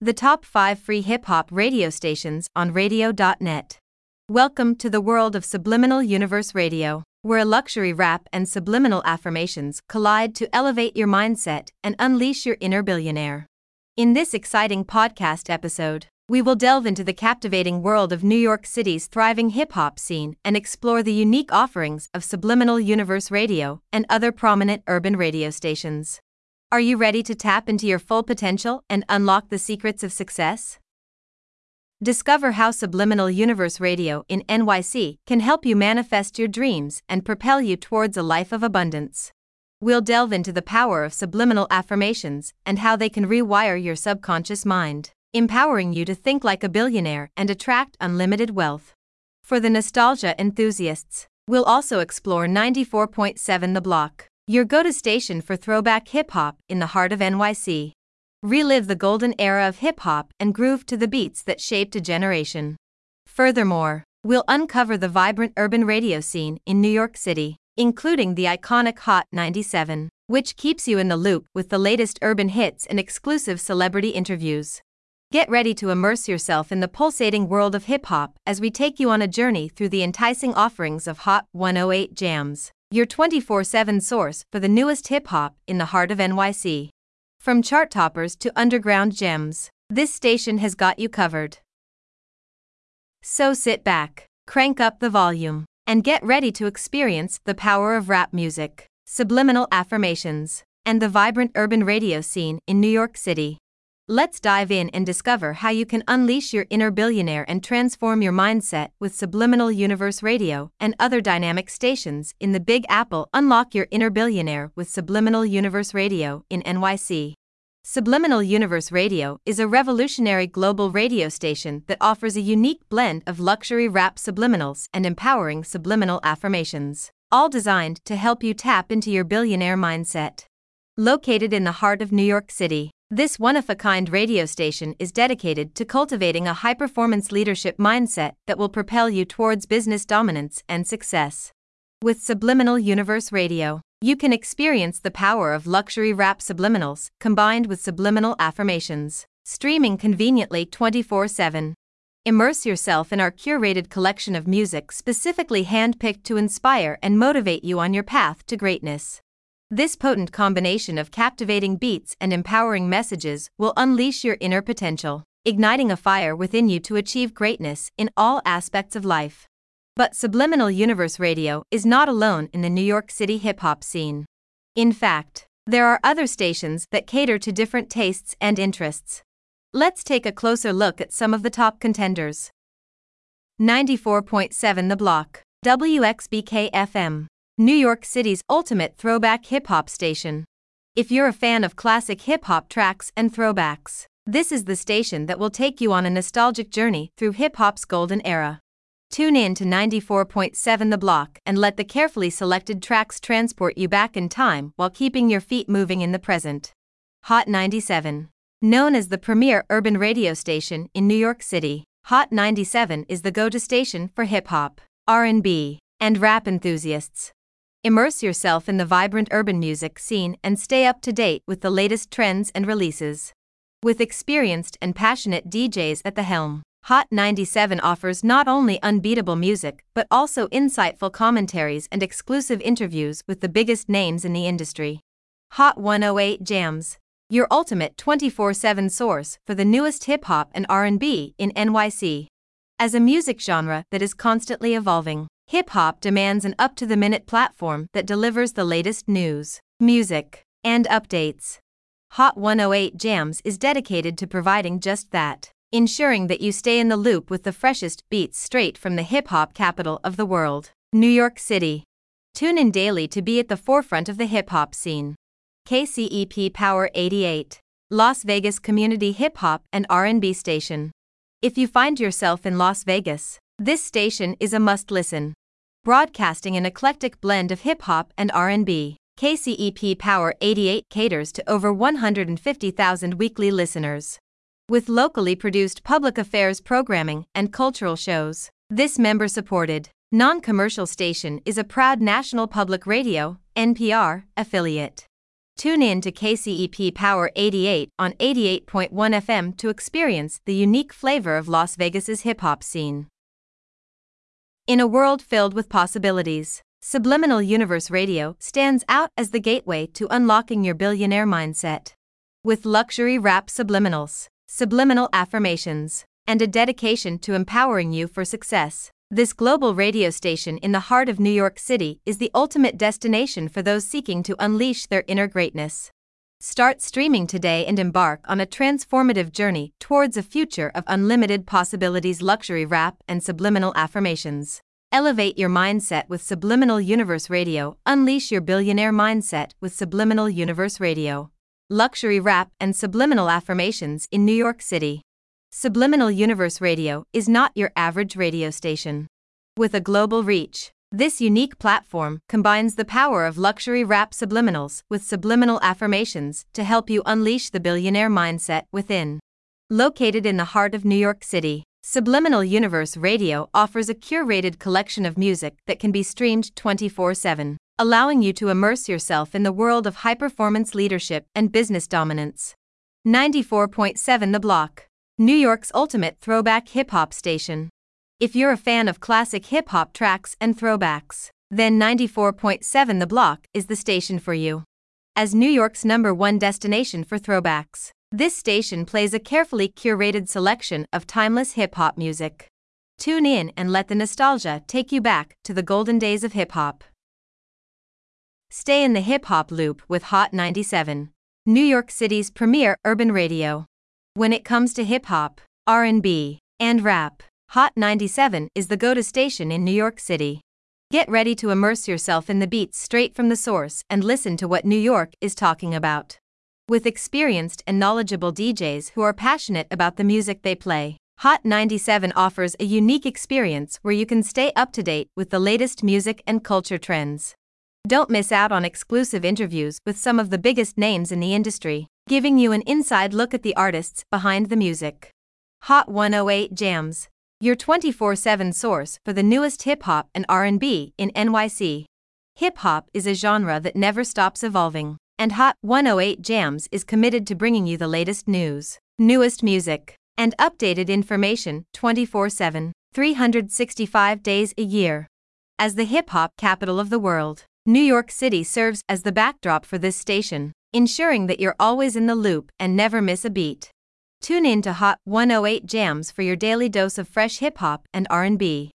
The top 5 free hip hop radio stations on radio.net. Welcome to the world of Subliminal Universe Radio, where luxury rap and subliminal affirmations collide to elevate your mindset and unleash your inner billionaire. In this exciting podcast episode, we will delve into the captivating world of New York City's thriving hip hop scene and explore the unique offerings of Subliminal Universe Radio and other prominent urban radio stations. Are you ready to tap into your full potential and unlock the secrets of success? Discover how Subliminal Universe Radio in NYC can help you manifest your dreams and propel you towards a life of abundance. We'll delve into the power of subliminal affirmations and how they can rewire your subconscious mind empowering you to think like a billionaire and attract unlimited wealth. For the nostalgia enthusiasts, we'll also explore 94.7 The Block, your go to station for throwback hip hop in the heart of NYC. Relive the golden era of hip hop and groove to the beats that shaped a generation. Furthermore, we'll uncover the vibrant urban radio scene in New York City, including the iconic Hot 97, which keeps you in the loop with the latest urban hits and exclusive celebrity interviews. Get ready to immerse yourself in the pulsating world of hip hop as we take you on a journey through the enticing offerings of Hot 108 Jamz, your 24 7 source for the newest hip hop in the heart of NYC. From chart toppers to underground gems, this station has got you covered. So sit back, crank up the volume, and get ready to experience the power of rap music, subliminal affirmations, and the vibrant urban radio scene in New York City. Let's dive in and discover how you can unleash your inner billionaire and transform your mindset with Subliminal Universe Radio and other dynamic stations in the Big Apple. Unlock your inner billionaire with Subliminal Universe Radio in NYC. Subliminal Universe Radio is a revolutionary global radio station that offers a unique blend of luxury rap subliminals and empowering subliminal affirmations, all designed to help you tap into your billionaire mindset. Located in the heart of New York City, this one of a kind radio station is dedicated to cultivating a high performance leadership mindset that will propel you towards business dominance and success. With Subliminal Universe Radio, you can experience the power of luxury rap subliminals combined with subliminal affirmations, streaming conveniently 24 7. Immerse yourself in our curated collection of music specifically handpicked to inspire and motivate you on your path to greatness. This potent combination of captivating beats and empowering messages will unleash your inner potential, igniting a fire within you to achieve greatness in all aspects of life. But Subliminal Universe Radio is not alone in the New York City hip hop scene. In fact, there are other stations that cater to different tastes and interests. Let's take a closer look at some of the top contenders. 94.7 The Block, WXBK FM. New York City's ultimate throwback hip hop station. If you're a fan of classic hip hop tracks and throwbacks, this is the station that will take you on a nostalgic journey through hip hop's golden era. Tune in to 94.7 The Block and let the carefully selected tracks transport you back in time while keeping your feet moving in the present. Hot 97. Known as the premier urban radio station in New York City, Hot 97 is the go-to station for hip hop, R&B, and rap enthusiasts. Immerse yourself in the vibrant urban music scene and stay up to date with the latest trends and releases. With experienced and passionate DJs at the helm, Hot 97 offers not only unbeatable music but also insightful commentaries and exclusive interviews with the biggest names in the industry. Hot 108 Jamz, your ultimate 24/7 source for the newest hip hop and R&B in NYC. As a music genre that is constantly evolving, Hip hop demands an up to the minute platform that delivers the latest news, music, and updates. Hot 108 Jamz is dedicated to providing just that, ensuring that you stay in the loop with the freshest beats straight from the hip hop capital of the world, New York City. Tune in daily to be at the forefront of the hip hop scene. KCEP Power 88, Las Vegas community hip hop and R&B station. If you find yourself in Las Vegas, this station is a must listen. Broadcasting an eclectic blend of hip hop and R&B, KCEP Power 88 caters to over 150,000 weekly listeners. With locally produced public affairs programming and cultural shows, this member supported, non commercial station is a proud National Public Radio NPR affiliate. Tune in to KCEP Power 88 on 88.1 FM to experience the unique flavor of Las Vegas's hip hop scene. In a world filled with possibilities, Subliminal Universe Radio stands out as the gateway to unlocking your billionaire mindset. With luxury rap subliminals, subliminal affirmations, and a dedication to empowering you for success, this global radio station in the heart of New York City is the ultimate destination for those seeking to unleash their inner greatness. Start streaming today and embark on a transformative journey towards a future of unlimited possibilities, luxury rap, and subliminal affirmations. Elevate your mindset with Subliminal Universe Radio. Unleash your billionaire mindset with Subliminal Universe Radio. Luxury rap and subliminal affirmations in New York City. Subliminal Universe Radio is not your average radio station. With a global reach, this unique platform combines the power of luxury rap subliminals with subliminal affirmations to help you unleash the billionaire mindset within. Located in the heart of New York City, Subliminal Universe Radio offers a curated collection of music that can be streamed 24 7, allowing you to immerse yourself in the world of high performance leadership and business dominance. 94.7 The Block New York's ultimate throwback hip hop station. If you're a fan of classic hip hop tracks and throwbacks, then 94.7 The Block is the station for you. As New York's number one destination for throwbacks, this station plays a carefully curated selection of timeless hip hop music. Tune in and let the nostalgia take you back to the golden days of hip hop. Stay in the hip hop loop with Hot 97, New York City's premier urban radio. When it comes to hip hop, R&B, and rap, Hot 97 is the go-to station in New York City. Get ready to immerse yourself in the beats straight from the source and listen to what New York is talking about. With experienced and knowledgeable DJs who are passionate about the music they play, Hot 97 offers a unique experience where you can stay up to date with the latest music and culture trends. Don't miss out on exclusive interviews with some of the biggest names in the industry giving you an inside look at the artists behind the music. Hot 108 Jamz, your 24/7 source for the newest hip hop and R&B in NYC. Hip hop is a genre that never stops evolving, and Hot 108 Jamz is committed to bringing you the latest news, newest music, and updated information 24/7, 365 days a year. As the hip hop capital of the world, New York City serves as the backdrop for this station ensuring that you're always in the loop and never miss a beat. Tune in to Hot 108 Jamz for your daily dose of fresh hip hop and R&B.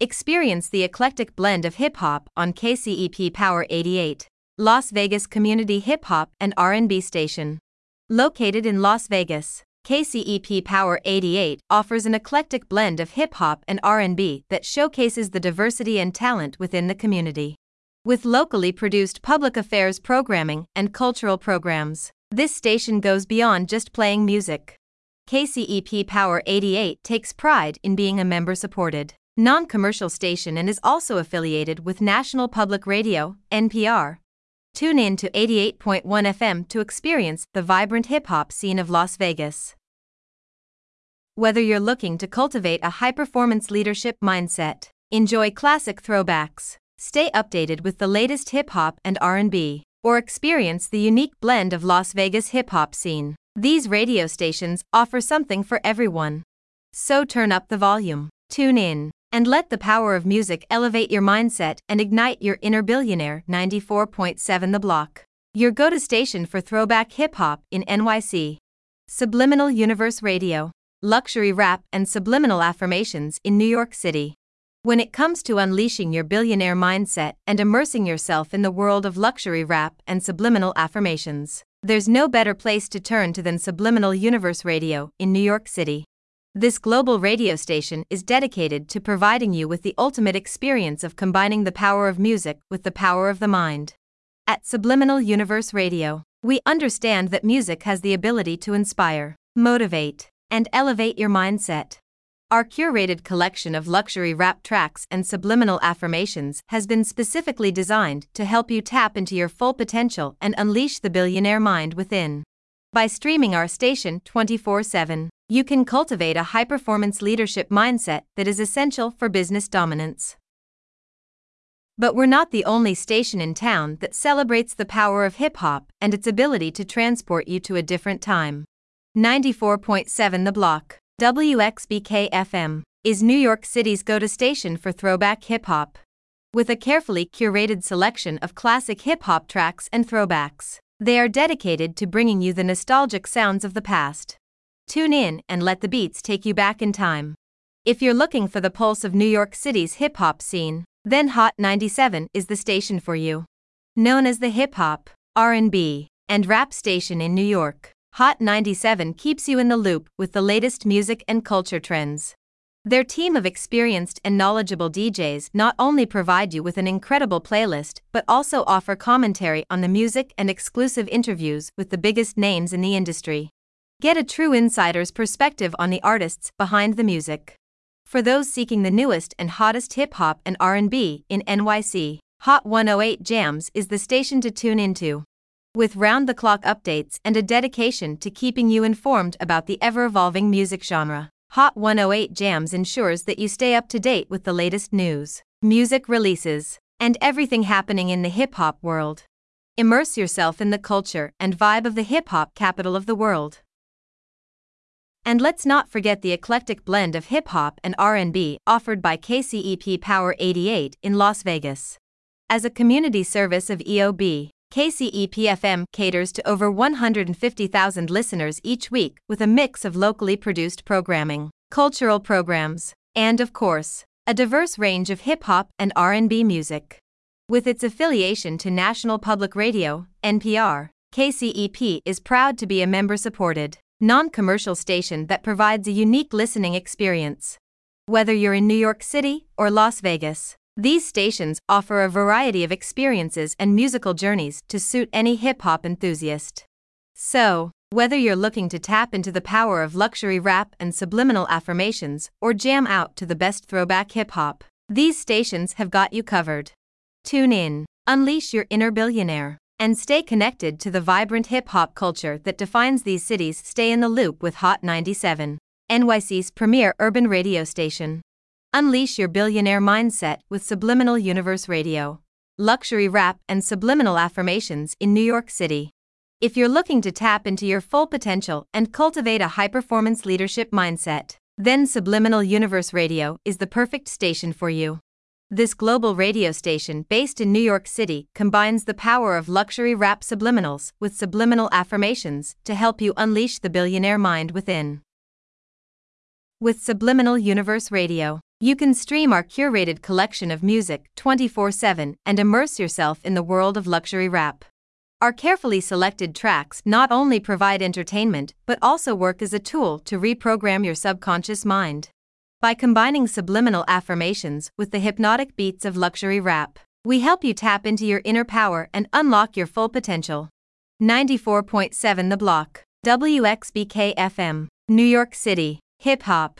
Experience the eclectic blend of hip hop on KCEP Power 88, Las Vegas community hip hop and R&B station. Located in Las Vegas, KCEP Power 88 offers an eclectic blend of hip hop and R&B that showcases the diversity and talent within the community. With locally produced public affairs programming and cultural programs, this station goes beyond just playing music. KCEP Power 88 takes pride in being a member supported, non commercial station and is also affiliated with National Public Radio, NPR. Tune in to 88.1 FM to experience the vibrant hip hop scene of Las Vegas. Whether you're looking to cultivate a high performance leadership mindset, enjoy classic throwbacks, Stay updated with the latest hip hop and R&B, or experience the unique blend of Las Vegas hip hop scene. These radio stations offer something for everyone. So turn up the volume, tune in, and let the power of music elevate your mindset and ignite your inner billionaire. 94.7 The Block, your go-to station for throwback hip hop in NYC. Subliminal Universe Radio, luxury rap and subliminal affirmations in New York City. When it comes to unleashing your billionaire mindset and immersing yourself in the world of luxury rap and subliminal affirmations, there's no better place to turn to than Subliminal Universe Radio in New York City. This global radio station is dedicated to providing you with the ultimate experience of combining the power of music with the power of the mind. At Subliminal Universe Radio, we understand that music has the ability to inspire, motivate, and elevate your mindset. Our curated collection of luxury rap tracks and subliminal affirmations has been specifically designed to help you tap into your full potential and unleash the billionaire mind within. By streaming our station 24 7, you can cultivate a high performance leadership mindset that is essential for business dominance. But we're not the only station in town that celebrates the power of hip hop and its ability to transport you to a different time. 94.7 The Block, WXBK FM, is New York City's go to station for throwback hip hop. With a carefully curated selection of classic hip hop tracks and throwbacks, they are dedicated to bringing you the nostalgic sounds of the past. Tune in and let the beats take you back in time. If you're looking for the pulse of New York City's hip hop scene, then Hot 97 is the station for you. Known as the hip hop, R&B, and rap station in New York, Hot 97 keeps you in the loop with the latest music and culture trends. Their team of experienced and knowledgeable DJs not only provide you with an incredible playlist but also offer commentary on the music and exclusive interviews with the biggest names in the industry. Get a true insider's perspective on the artists behind the music. For those seeking the newest and hottest hip hop and R&B in NYC, Hot 108 Jamz is the station to tune into. With round-the-clock updates and a dedication to keeping you informed about the ever-evolving music genre, Hot 108 Jamz ensures that you stay up to date with the latest news, music releases, and everything happening in the hip-hop world. Immerse yourself in the culture and vibe of the hip-hop capital of the world. And let's not forget the eclectic blend of hip hop and R&B offered by KCEP Power 88 in Las Vegas. As a community service of EOB, KCEP FM caters to over 150,000 listeners each week with a mix of locally produced programming, cultural programs, and of course, a diverse range of hip hop and R&B music. With its affiliation to National Public Radio, NPR, KCEP is proud to be a member supported non commercial station that provides a unique listening experience. Whether you're in New York City or Las Vegas, these stations offer a variety of experiences and musical journeys to suit any hip hop enthusiast. So, whether you're looking to tap into the power of luxury rap and subliminal affirmations or jam out to the best throwback hip hop, these stations have got you covered. Tune in, unleash your inner billionaire and stay connected to the vibrant hip hop culture that defines these cities. Stay in the loop with Hot 97, NYC's premier urban radio station. Unleash your billionaire mindset with Subliminal Universe Radio. Luxury rap and subliminal affirmations in New York City. If you're looking to tap into your full potential and cultivate a high performance leadership mindset, then Subliminal Universe Radio is the perfect station for you. This global radio station based in New York City combines the power of luxury rap subliminals with subliminal affirmations to help you unleash the billionaire mind within. With Subliminal Universe Radio, you can stream our curated collection of music 24 7 and immerse yourself in the world of luxury rap. Our carefully selected tracks not only provide entertainment but also work as a tool to reprogram your subconscious mind. By combining subliminal affirmations with the hypnotic beats of luxury rap, we help you tap into your inner power and unlock your full potential. 94.7 The Block, WXBK FM, New York City, Hip Hop.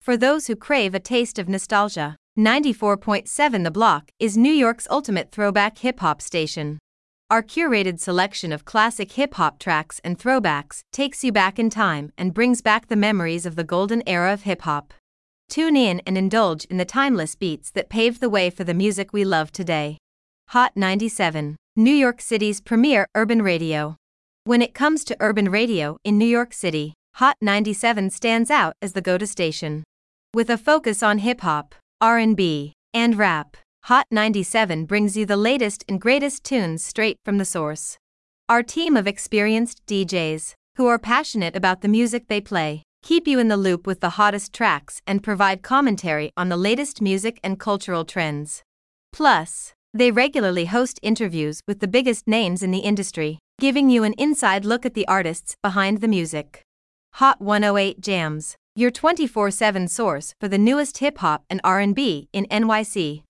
For those who crave a taste of nostalgia, 94.7 The Block is New York's ultimate throwback hip hop station. Our curated selection of classic hip hop tracks and throwbacks takes you back in time and brings back the memories of the golden era of hip hop. Tune in and indulge in the timeless beats that paved the way for the music we love today. Hot 97, New York City's premier urban radio. When it comes to urban radio in New York City, Hot 97 stands out as the go-to station. With a focus on hip hop, R&B, and rap, Hot 97 brings you the latest and greatest tunes straight from the source. Our team of experienced DJs, who are passionate about the music they play, keep you in the loop with the hottest tracks, and provide commentary on the latest music and cultural trends. Plus, they regularly host interviews with the biggest names in the industry, giving you an inside look at the artists behind the music. Hot 108 Jamz, your 24/7 source for the newest hip hop and R&B in NYC.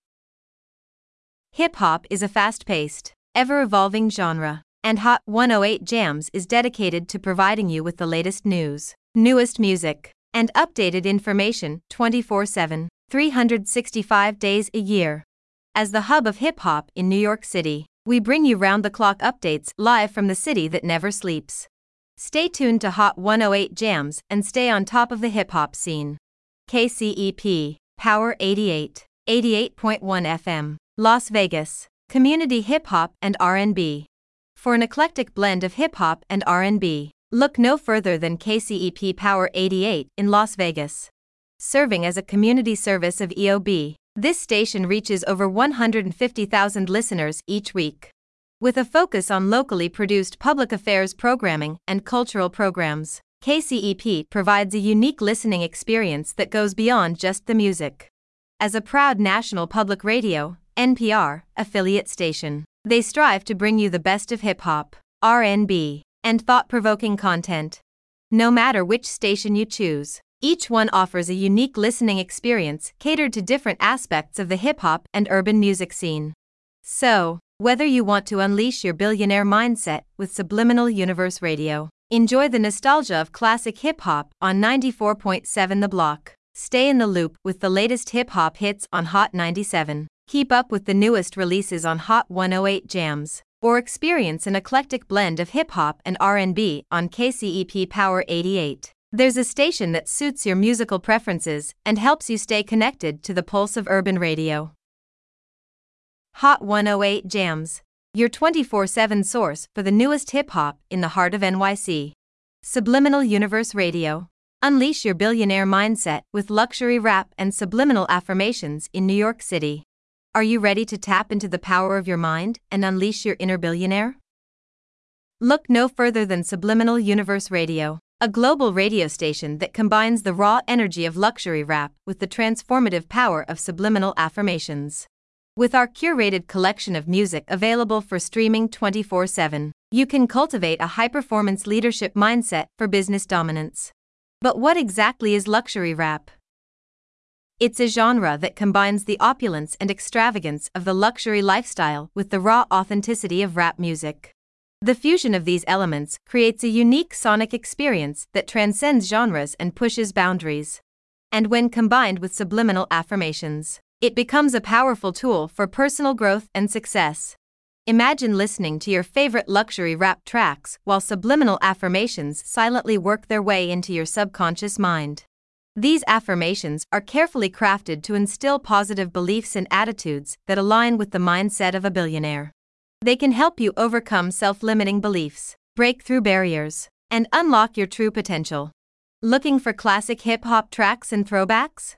Hip hop is a fast-paced, ever-evolving genre, and Hot 108 Jamz is dedicated to providing you with the latest news newest music, and updated information 24 7, 365 days a year. As the hub of hip hop in New York City, we bring you round the clock updates live from the city that never sleeps. Stay tuned to Hot 108 Jamz and stay on top of the hip hop scene. KCEP, Power 88, 88.1 FM, Las Vegas, community hip hop and R&B. For an eclectic blend of hip hop and R&B, look no further than KCEP Power 88 in Las Vegas. Serving as a community service of EOB, this station reaches over 150,000 listeners each week. With a focus on locally produced public affairs programming and cultural programs, KCEP provides a unique listening experience that goes beyond just the music. As a proud national public radio, NPR, affiliate station, they strive to bring you the best of hip hop, R&B, and thought-provoking content. No matter which station you choose, each one offers a unique listening experience catered to different aspects of the hip hop and urban music scene. So, whether you want to unleash your billionaire mindset with Subliminal Universe Radio, enjoy the nostalgia of classic hip hop on 94.7 The Block, stay in the loop with the latest hip hop hits on Hot 97, keep up with the newest releases on Hot 108 Jamz, or experience an eclectic blend of hip hop and R&B on KCEP Power 88. There's a station that suits your musical preferences and helps you stay connected to the pulse of urban radio. Hot 108 Jamz, your 24 7 source for the newest hip hop in the heart of NYC. Subliminal Universe Radio. Unleash your billionaire mindset with luxury rap and subliminal affirmations in New York City. Are you ready to tap into the power of your mind and unleash your inner billionaire? Look no further than Subliminal Universe Radio a global radio station that combines the raw energy of luxury rap with the transformative power of subliminal affirmations. With our curated collection of music available for streaming 24 7, you can cultivate a high performance leadership mindset for business dominance. But what exactly is luxury rap? It's a genre that combines the opulence and extravagance of the luxury lifestyle with the raw authenticity of rap music. The fusion of these elements creates a unique sonic experience that transcends genres and pushes boundaries. And when combined with subliminal affirmations, it becomes a powerful tool for personal growth and success. Imagine listening to your favorite luxury rap tracks while subliminal affirmations silently work their way into your subconscious mind. These affirmations are carefully crafted to instill positive beliefs and attitudes that align with the mindset of a billionaire. They can help you overcome self limiting beliefs, break through barriers, and unlock your true potential. Looking for classic hip hop tracks and throwbacks?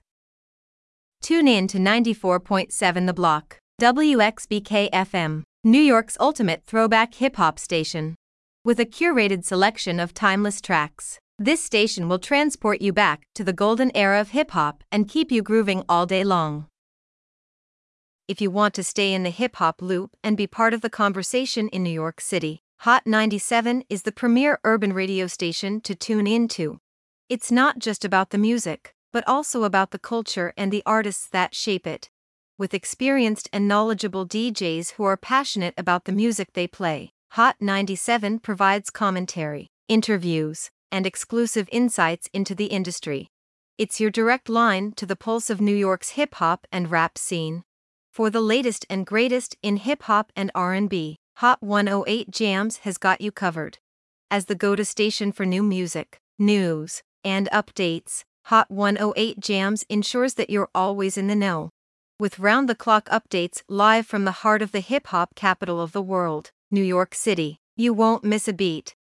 Tune in to 94.7 The Block, WXBK FM, New York's ultimate throwback hip hop station. With a curated selection of timeless tracks, this station will transport you back to the golden era of hip hop and keep you grooving all day long. If you want to stay in the hip hop loop and be part of the conversation in New York City, Hot 97 is the premier urban radio station to tune into. It's not just about the music, but also about the culture and the artists that shape it. With experienced and knowledgeable DJs who are passionate about the music they play, Hot 97 provides commentary, interviews, and exclusive insights into the industry. It's your direct line to the pulse of New York's hip hop and rap scene. For the latest and greatest in hip hop and R&B, Hot 108 Jamz has got you covered. As the go-to station for new music, news, and updates, Hot 108 Jamz ensures that you're always in the know. With round-the-clock updates live from the heart of the hip-hop capital of the world, New York City, you won't miss a beat.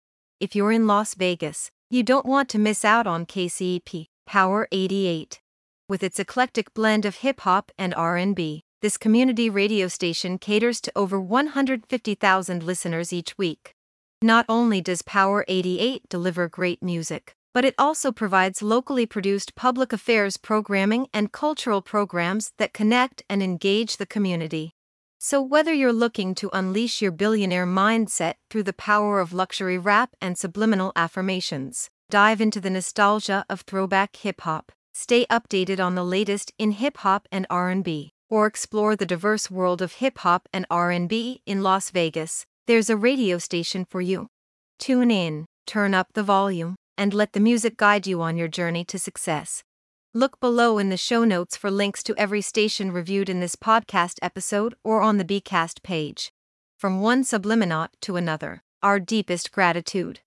If you're in Las Vegas, you don't want to miss out on KCEP Power 88. With its eclectic blend of hip-hop and R&B, this community radio station caters to over 150,000 listeners each week. Not only does Power 88 deliver great music, but it also provides locally produced public affairs programming and cultural programs that connect and engage the community. So, whether you're looking to unleash your billionaire mindset through the power of luxury rap and subliminal affirmations, dive into the nostalgia of throwback hip hop, stay updated on the latest in hip hop and R&B, or explore the diverse world of hip hop and R&B in Las Vegas, there's a radio station for you. Tune in, turn up the volume, and let the music guide you on your journey to success. Look below in the show notes for links to every station reviewed in this podcast episode or on the BCast page. From one subliminal to another, our deepest gratitude.